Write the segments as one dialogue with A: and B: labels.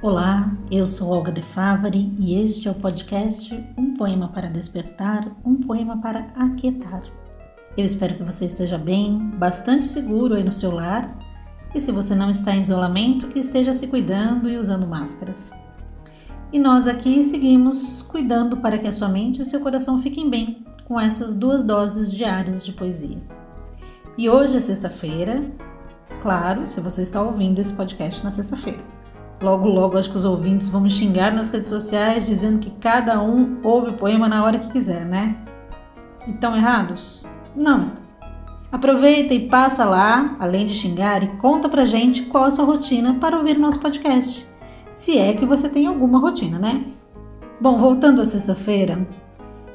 A: Olá, eu sou Olga De Favari e este é o podcast Um Poema para Despertar, um poema para aquietar. Eu espero que você esteja bem, bastante seguro aí no seu lar e se você não está em isolamento, que esteja se cuidando e usando máscaras. E nós aqui seguimos cuidando para que a sua mente e seu coração fiquem bem com essas duas doses diárias de poesia. E hoje é sexta-feira, claro, se você está ouvindo esse podcast na sexta-feira. Logo, logo, acho que os ouvintes vão me xingar nas redes sociais dizendo que cada um ouve o poema na hora que quiser, né? Estão errados? Não estão. Aproveita e passa lá, além de xingar, e conta pra gente qual a sua rotina para ouvir nosso podcast. Se é que você tem alguma rotina, né? Bom, voltando à sexta-feira,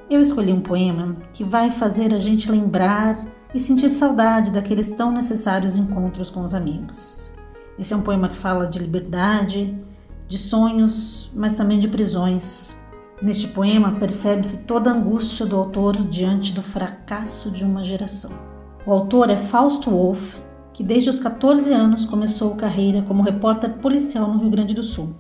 A: eu escolhi um poema que vai fazer a gente lembrar e sentir saudade daqueles tão necessários encontros com os amigos. Esse é um poema que fala de liberdade, de sonhos, mas também de prisões. Neste poema percebe-se toda a angústia do autor diante do fracasso de uma geração. O autor é Fausto Wolff, que desde os 14 anos começou carreira como repórter policial no Rio Grande do Sul.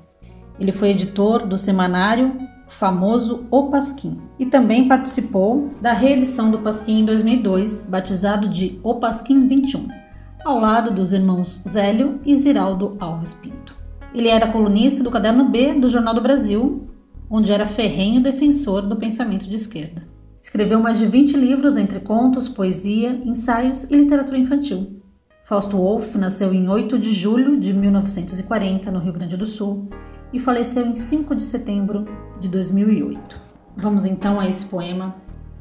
A: Ele foi editor do semanário famoso O Pasquim e também participou da reedição do Pasquim em 2002, batizado de O Pasquim 21 ao lado dos irmãos Zélio e Ziraldo Alves Pinto. Ele era colunista do Caderno B do Jornal do Brasil, onde era ferrenho defensor do pensamento de esquerda. Escreveu mais de 20 livros entre contos, poesia, ensaios e literatura infantil. Fausto Wolff nasceu em 8 de julho de 1940 no Rio Grande do Sul e faleceu em 5 de setembro de 2008. Vamos então a esse poema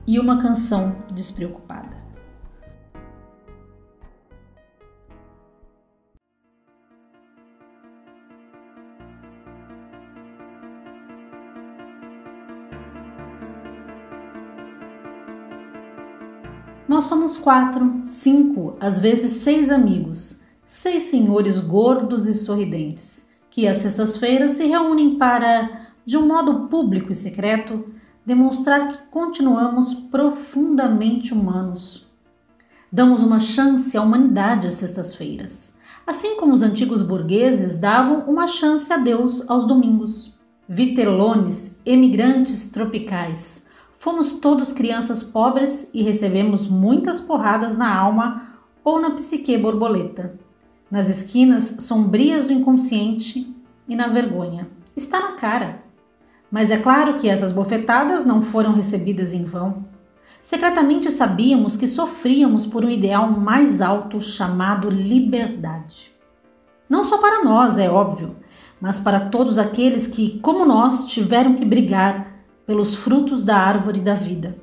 A: e uma canção despreocupada. Nós somos quatro, cinco, às vezes seis amigos, seis senhores gordos e sorridentes, que às sextas-feiras se reúnem para, de um modo público e secreto, demonstrar que continuamos profundamente humanos. Damos uma chance à humanidade às sextas-feiras, assim como os antigos burgueses davam uma chance a Deus aos domingos. Vitelones, emigrantes tropicais, Fomos todos crianças pobres e recebemos muitas porradas na alma ou na psique borboleta, nas esquinas sombrias do inconsciente e na vergonha. Está na cara. Mas é claro que essas bofetadas não foram recebidas em vão. Secretamente sabíamos que sofríamos por um ideal mais alto chamado liberdade. Não só para nós, é óbvio, mas para todos aqueles que, como nós, tiveram que brigar pelos frutos da árvore da vida.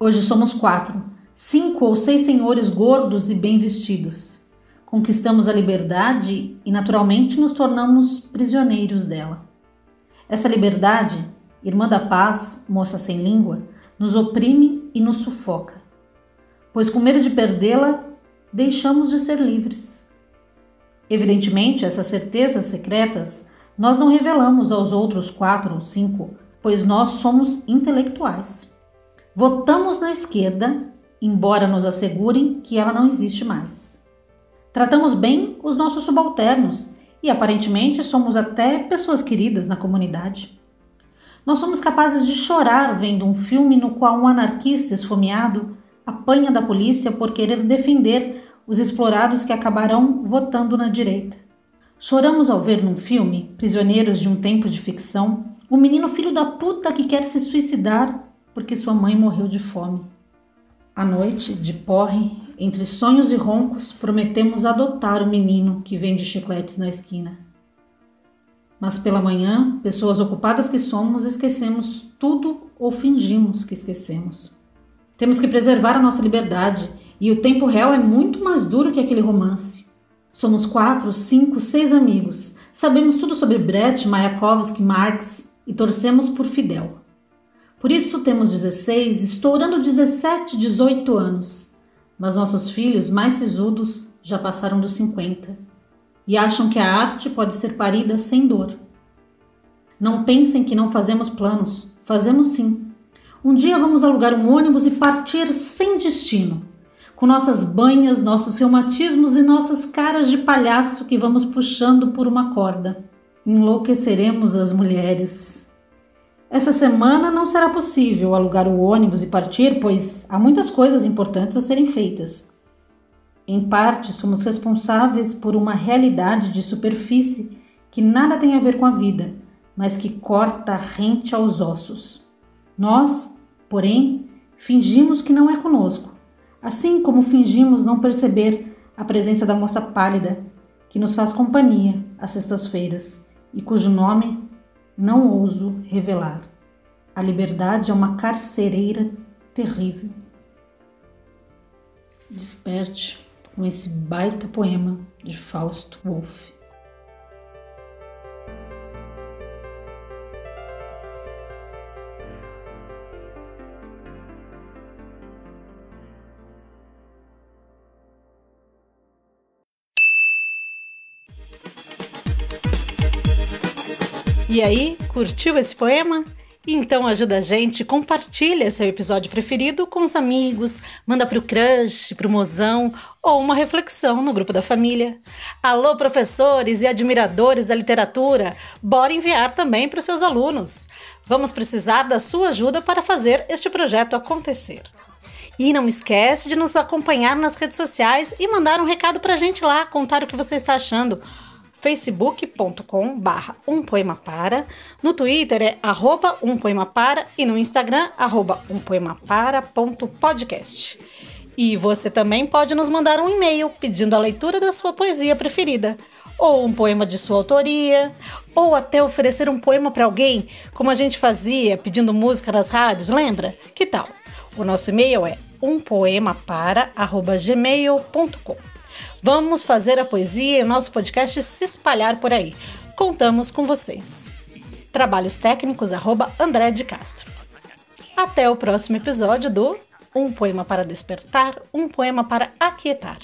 A: Hoje somos quatro, cinco ou seis senhores gordos e bem vestidos. Conquistamos a liberdade e, naturalmente, nos tornamos prisioneiros dela. Essa liberdade, irmã da paz, moça sem língua, nos oprime e nos sufoca, pois, com medo de perdê-la, deixamos de ser livres. Evidentemente, essas certezas secretas nós não revelamos aos outros quatro ou cinco pois nós somos intelectuais. Votamos na esquerda, embora nos assegurem que ela não existe mais. Tratamos bem os nossos subalternos e aparentemente somos até pessoas queridas na comunidade. Nós somos capazes de chorar vendo um filme no qual um anarquista esfomeado apanha da polícia por querer defender os explorados que acabarão votando na direita. Choramos ao ver num filme, Prisioneiros de um Tempo de Ficção, o menino filho da puta que quer se suicidar porque sua mãe morreu de fome. À noite, de porre, entre sonhos e roncos, prometemos adotar o menino que vende chicletes na esquina. Mas pela manhã, pessoas ocupadas que somos, esquecemos tudo ou fingimos que esquecemos. Temos que preservar a nossa liberdade e o tempo real é muito mais duro que aquele romance. Somos quatro, cinco, seis amigos. Sabemos tudo sobre Brecht, Mayakovsky, Marx, e torcemos por Fidel. Por isso temos 16, estourando 17, 18 anos, mas nossos filhos mais sisudos já passaram dos 50 e acham que a arte pode ser parida sem dor. Não pensem que não fazemos planos, fazemos sim. Um dia vamos alugar um ônibus e partir sem destino, com nossas banhas, nossos reumatismos e nossas caras de palhaço que vamos puxando por uma corda. enlouqueceremos as mulheres. Essa semana não será possível alugar o ônibus e partir, pois há muitas coisas importantes a serem feitas. Em parte, somos responsáveis por uma realidade de superfície que nada tem a ver com a vida, mas que corta rente aos ossos. Nós, porém, fingimos que não é conosco, assim como fingimos não perceber a presença da moça pálida que nos faz companhia às sextas-feiras e cujo nome não ouso revelar. A liberdade é uma carcereira terrível. Desperte com esse baita poema de Fausto Wolff. E aí, curtiu esse poema? Então ajuda a gente, compartilha seu episódio preferido com os amigos, manda pro crush, pro mozão ou uma reflexão no grupo da família. Alô, professores e admiradores da literatura, bora enviar também para os seus alunos. Vamos precisar da sua ajuda para fazer este projeto acontecer. E não esquece de nos acompanhar nas redes sociais e mandar um recado para a gente lá, contar o que você está achando facebook.com barra um poema para, no Twitter é arroba um poema para e no Instagram arroba um poema para ponto podcast. E você também pode nos mandar um e-mail pedindo a leitura da sua poesia preferida, ou um poema de sua autoria, ou até oferecer um poema para alguém, como a gente fazia pedindo música nas rádios, lembra? Que tal? O nosso e-mail é umpoemapara@gmail.com. Vamos fazer a poesia e o nosso podcast se espalhar por aí. Contamos com vocês. Trabalhos técnicos, arroba André de Castro. Até o próximo episódio do Um Poema para Despertar, um Poema para Aquietar.